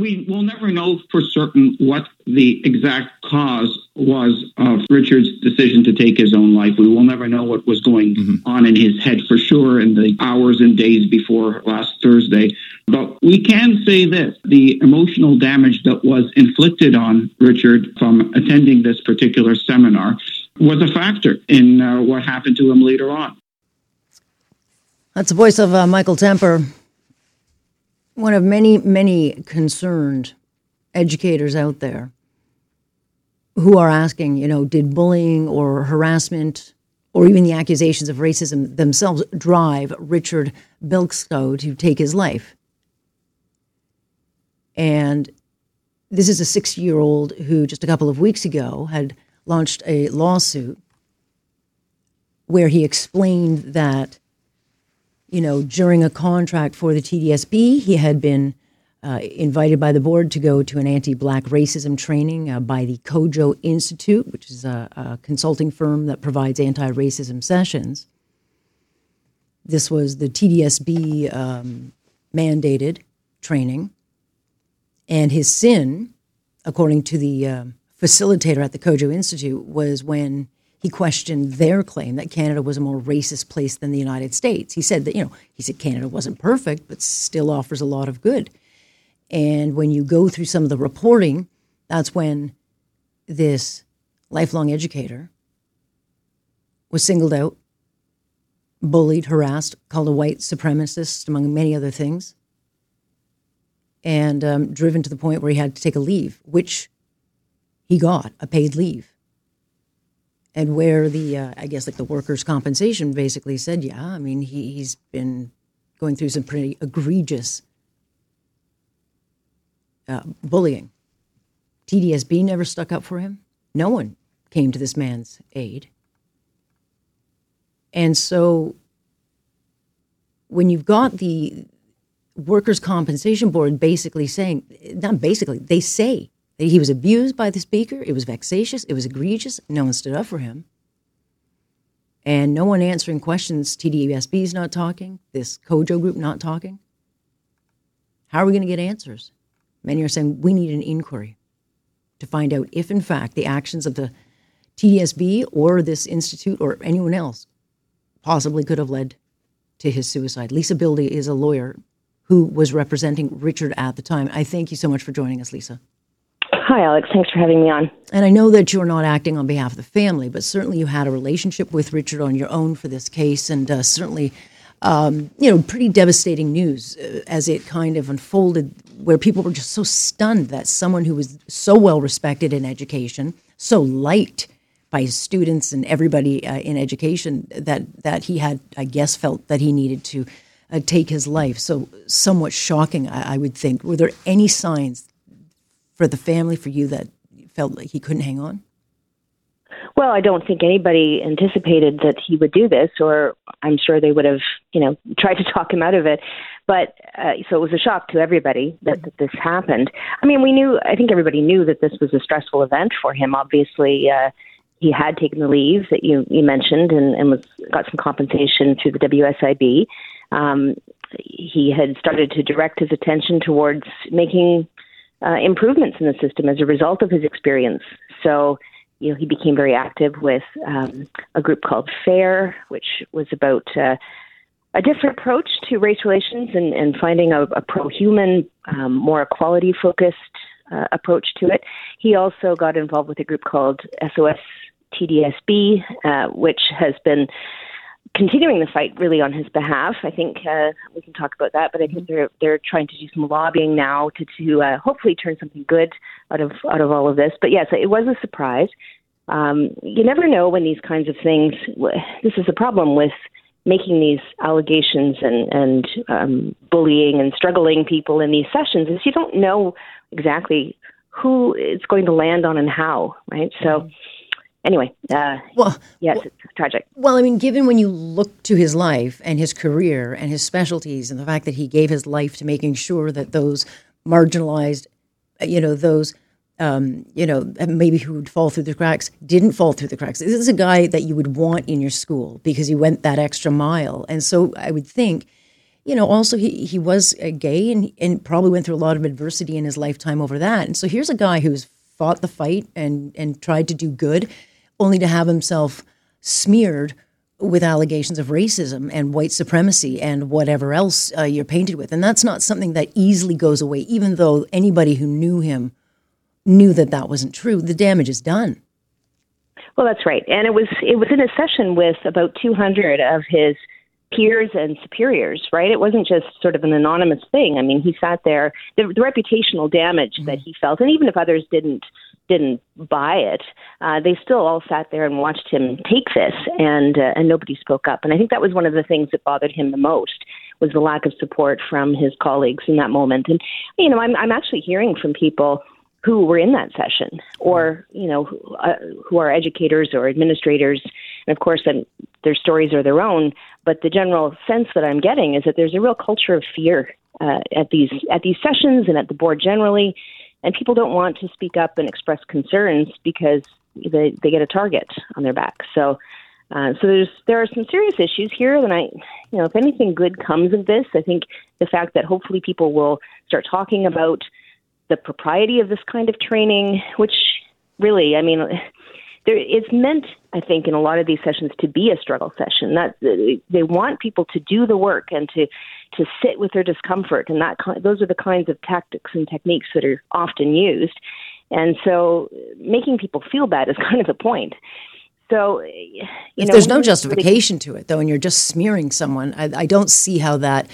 we will never know for certain what the exact cause was of Richard's decision to take his own life. We will never know what was going mm-hmm. on in his head for sure in the hours and days before last Thursday. But we can say this the emotional damage that was inflicted on Richard from attending this particular seminar was a factor in uh, what happened to him later on. That's the voice of uh, Michael Temper, one of many, many concerned educators out there who are asking, you know, did bullying or harassment or even the accusations of racism themselves drive Richard Bilkszto to take his life? And this is a six year old who just a couple of weeks ago had launched a lawsuit where he explained that, you know, during a contract for the TDSB, he had been uh, invited by the board to go to an anti black racism training uh, by the KOJO Institute, which is a, a consulting firm that provides anti racism sessions. This was the TDSB um, mandated training. And his sin, according to the uh, facilitator at the KOJO Institute, was when he questioned their claim that Canada was a more racist place than the United States. He said that, you know, he said Canada wasn't perfect, but still offers a lot of good. And when you go through some of the reporting, that's when this lifelong educator was singled out, bullied, harassed, called a white supremacist, among many other things, and um, driven to the point where he had to take a leave, which he got a paid leave. And where the, uh, I guess, like the workers' compensation basically said, yeah, I mean, he, he's been going through some pretty egregious uh, bullying. TDSB never stuck up for him. No one came to this man's aid. And so when you've got the workers' compensation board basically saying, not basically, they say that he was abused by the speaker, it was vexatious, it was egregious, no one stood up for him. And no one answering questions. TDSB is not talking, this Kojo group not talking. How are we going to get answers? Many are saying we need an inquiry to find out if, in fact, the actions of the TDSB or this institute or anyone else possibly could have led to his suicide. Lisa Bildy is a lawyer who was representing Richard at the time. I thank you so much for joining us, Lisa. Hi, Alex. Thanks for having me on. And I know that you're not acting on behalf of the family, but certainly you had a relationship with Richard on your own for this case, and uh, certainly, um, you know, pretty devastating news uh, as it kind of unfolded where people were just so stunned that someone who was so well respected in education, so liked by his students and everybody uh, in education, that that he had, I guess, felt that he needed to uh, take his life. So somewhat shocking, I, I, would think. Were there any signs for the family, for you, that felt like he couldn't hang on? Well, I don't think anybody anticipated that he would do this, or I'm sure they would have, you know, tried to talk him out of it. But uh, so it was a shock to everybody that, that this happened. I mean, we knew, I think everybody knew that this was a stressful event for him. Obviously, uh, he had taken the leave that you, you mentioned and, and was got some compensation through the WSIB. Um, he had started to direct his attention towards making uh, improvements in the system as a result of his experience. So, you know, he became very active with um, a group called FAIR, which was about uh, a different approach to race relations and, and finding a, a pro human, um, more equality focused uh, approach to it. He also got involved with a group called SOS TDSB, uh, which has been continuing the fight really on his behalf. I think uh, we can talk about that, but I think they're they're trying to do some lobbying now to to uh, hopefully turn something good out of out of all of this. But yes, it was a surprise. Um, you never know when these kinds of things. This is a problem with making these allegations and and um, bullying and struggling people in these sessions is you don't know exactly who it's going to land on and how, right? So. Anyway, uh, well, yes, well, it's tragic. Well, I mean, given when you look to his life and his career and his specialties, and the fact that he gave his life to making sure that those marginalized, you know, those um, you know, maybe who would fall through the cracks, didn't fall through the cracks. This is a guy that you would want in your school because he went that extra mile. And so I would think you know, also he, he was gay and, and probably went through a lot of adversity in his lifetime over that. And so here's a guy who's fought the fight and, and tried to do good, only to have himself smeared with allegations of racism and white supremacy and whatever else uh, you're painted with. And that's not something that easily goes away, even though anybody who knew him knew that that wasn't true. The damage is done. Well, that's right. And it was it was in a session with about 200 of his peers and superiors, right? It wasn't just sort of an anonymous thing. I mean, he sat there. The, the reputational damage mm-hmm. that he felt, and even if others didn't didn't buy it, uh, they still all sat there and watched him take this, and uh, and nobody spoke up. And I think that was one of the things that bothered him the most was the lack of support from his colleagues in that moment. And you know, I'm I'm actually hearing from people who were in that session, or you know, who, uh, who are educators or administrators, and of course, then their stories are their own. But the general sense that I'm getting is that there's a real culture of fear uh, at these at these sessions and at the board generally, and people don't want to speak up and express concerns because they they get a target on their back. So. Uh, so there's there are some serious issues here, and I, you know, if anything good comes of this, I think the fact that hopefully people will start talking about the propriety of this kind of training, which really, I mean, there, it's meant, I think, in a lot of these sessions to be a struggle session. That they want people to do the work and to to sit with their discomfort, and that those are the kinds of tactics and techniques that are often used. And so, making people feel bad is kind of the point. So, you if know, there's no justification to it, though, and you're just smearing someone, I, I don't see how that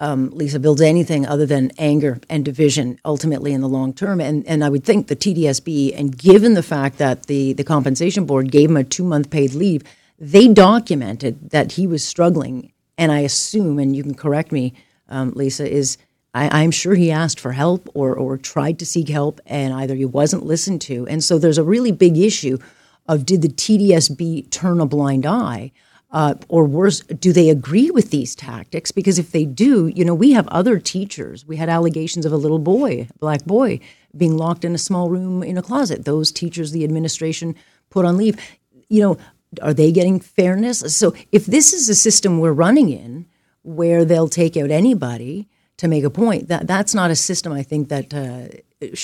um, Lisa, builds anything other than anger and division ultimately in the long term. And, and I would think the TDSB, and given the fact that the, the compensation board gave him a two month paid leave, they documented that he was struggling. And I assume, and you can correct me, um, Lisa, is I, am sure he asked for help or, or tried to seek help, and either he wasn't listened to. And so there's a really big issue of did the TDSB turn a blind eye? Uh, or worse, do they agree with these tactics? Because if they do, you know, we have other teachers. We had allegations of a little boy, black boy, being locked in a small room in a closet. Those teachers, the administration put on leave. You know, are they getting fairness? So if this is a system we're running in where they'll take out anybody to make a point, that that's not a system I think that uh,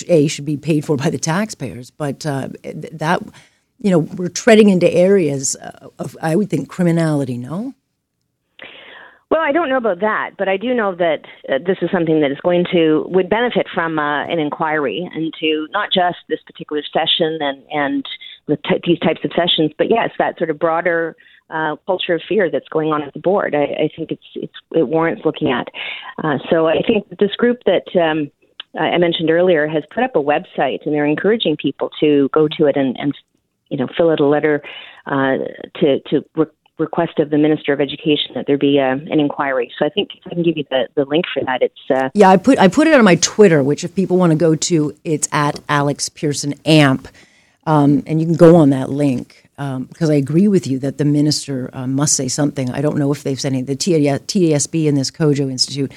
a should be paid for by the taxpayers. But uh, that you know, we're treading into areas of, I would think, criminality, no? Well, I don't know about that, but I do know that uh, this is something that is going to would benefit from uh, an inquiry into not just this particular session and and the t- these types of sessions, but yes, that sort of broader uh, culture of fear that's going on at the board. I, I think it's it's it warrants looking at. Uh, so I think this group that. Um, I mentioned earlier has put up a website and they're encouraging people to go to it and, and you know, fill out a letter uh, to to re- request of the Minister of Education that there be uh, an inquiry. So I think I can give you the, the link for that. It's uh, yeah, I put I put it on my Twitter, which if people want to go to, it's at Alex Pierson Amp, um, and you can go on that link. Um, because I agree with you that the minister uh, must say something. I don't know if they've said anything. The TDSB and this Kojo Institute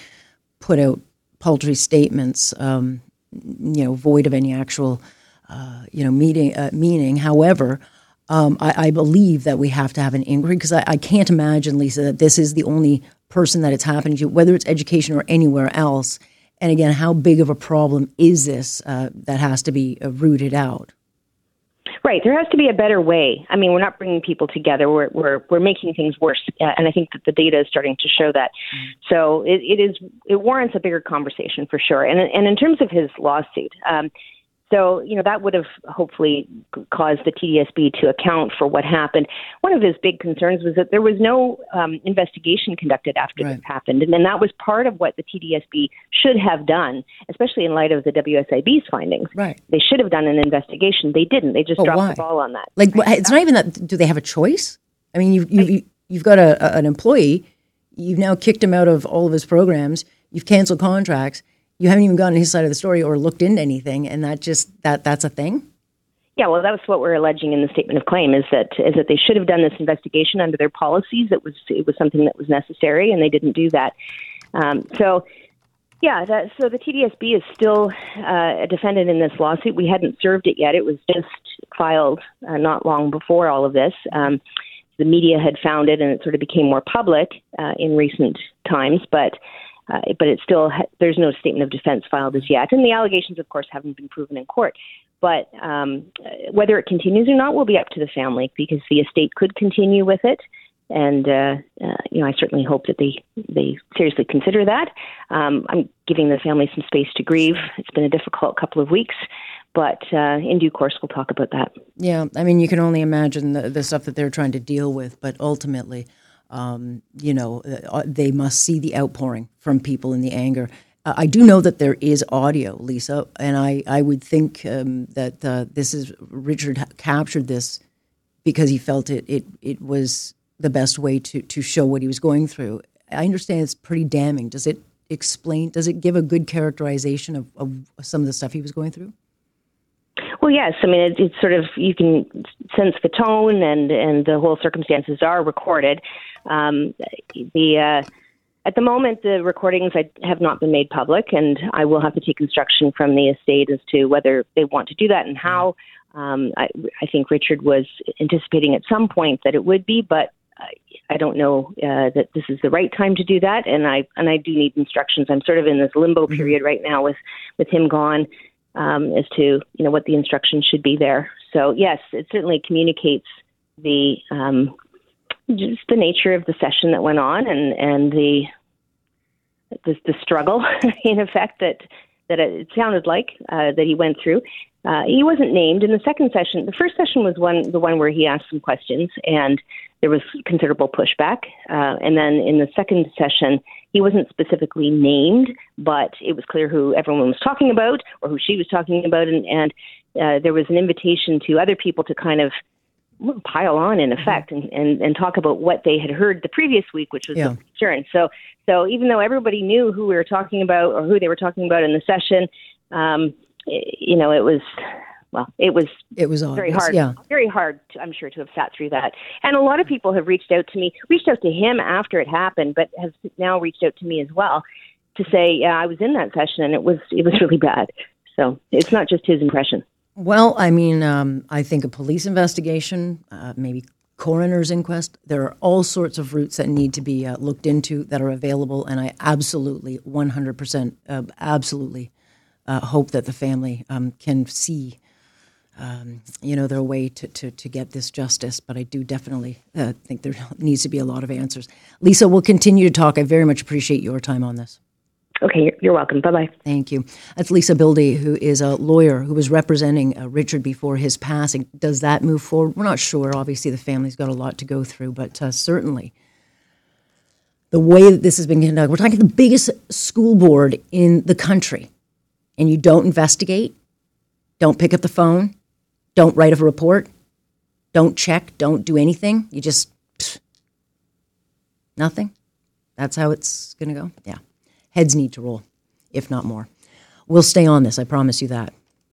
put out paltry statements, um, you know, void of any actual uh, you know, meeting, uh, meaning. However, um, I, I, believe that we have to have an inquiry because I, I, can't imagine, Lisa, that this is the only person that it's happening to, whether it's education or anywhere else. And again, how big of a problem is this uh, that has to be uh, rooted out? Right. There has to be a better way. I mean, we're not bringing people together. We're we're we're making things worse, uh, and I think that the data is starting to show that. Mm. So it, it is it warrants a bigger conversation for sure. And and in terms of his lawsuit, um, so, you know, that would have hopefully caused the TDSB to account for what happened. One of his big concerns was that there was no um, investigation conducted after right. this happened. And then that was part of what the TDSB should have done, especially in light of the WSIB's findings. Right. They should have done an investigation. They didn't. They just dropped why? the ball on that. Like, it's not even that. Do they have a choice? I mean, you've, you've, you've got a, an employee, you've now kicked him out of all of his programs, you've canceled contracts you haven't even gotten his side of the story or looked into anything, and that just that that's a thing. Yeah, well, that's what we're alleging in the statement of claim is that is that they should have done this investigation under their policies. It was it was something that was necessary, and they didn't do that. Um, so, yeah, that, so the TDSB is still uh, a defendant in this lawsuit. We hadn't served it yet; it was just filed uh, not long before all of this. Um, the media had found it and it sort of became more public uh, in recent times, but. Uh, but it still ha- there's no statement of defense filed as yet, and the allegations, of course, haven't been proven in court. But um, whether it continues or not will be up to the family because the estate could continue with it and uh, uh, you know, I certainly hope that they they seriously consider that. Um, I'm giving the family some space to grieve. It's been a difficult couple of weeks, but uh, in due course, we'll talk about that. Yeah, I mean, you can only imagine the, the stuff that they're trying to deal with, but ultimately, um, you know, uh, they must see the outpouring from people in the anger. Uh, I do know that there is audio, Lisa, and I, I would think um, that uh, this is Richard captured this because he felt it it it was the best way to to show what he was going through. I understand it's pretty damning. Does it explain? Does it give a good characterization of, of some of the stuff he was going through? Well, yes. I mean, it, it's sort of you can sense the tone and and the whole circumstances are recorded. Um, the uh, at the moment, the recordings have not been made public, and I will have to take instruction from the estate as to whether they want to do that and how. Um, I, I think Richard was anticipating at some point that it would be, but I don't know uh, that this is the right time to do that, and I and I do need instructions. I'm sort of in this limbo mm-hmm. period right now with with him gone um, as to you know what the instructions should be there. So yes, it certainly communicates the um, just the nature of the session that went on and and the the, the struggle in effect that that it sounded like uh, that he went through. Uh, he wasn't named in the second session. The first session was one the one where he asked some questions and there was considerable pushback. Uh, and then in the second session, he wasn't specifically named, but it was clear who everyone was talking about or who she was talking about. And, and uh, there was an invitation to other people to kind of pile on in effect and, and, and talk about what they had heard the previous week, which was yeah. concern. So, so even though everybody knew who we were talking about or who they were talking about in the session, um, you know, it was well, it was it was very hard. Yeah. very hard. To, I'm sure to have sat through that. And a lot of people have reached out to me, reached out to him after it happened, but have now reached out to me as well to say, yeah, I was in that session and it was it was really bad. So it's not just his impression. Well, I mean, um, I think a police investigation, uh, maybe coroner's inquest. There are all sorts of routes that need to be uh, looked into that are available, and I absolutely, 100%, uh, absolutely uh, hope that the family um, can see um, you know, their way to, to, to get this justice. But I do definitely uh, think there needs to be a lot of answers. Lisa, we'll continue to talk. I very much appreciate your time on this. Okay, you're welcome. Bye bye. Thank you. That's Lisa Bildy, who is a lawyer who was representing uh, Richard before his passing. Does that move forward? We're not sure. Obviously, the family's got a lot to go through, but uh, certainly the way that this has been conducted, we're talking the biggest school board in the country, and you don't investigate, don't pick up the phone, don't write a report. Don't check. Don't do anything. You just nothing. That's how it's going to go. Yeah. Heads need to roll, if not more. We'll stay on this. I promise you that.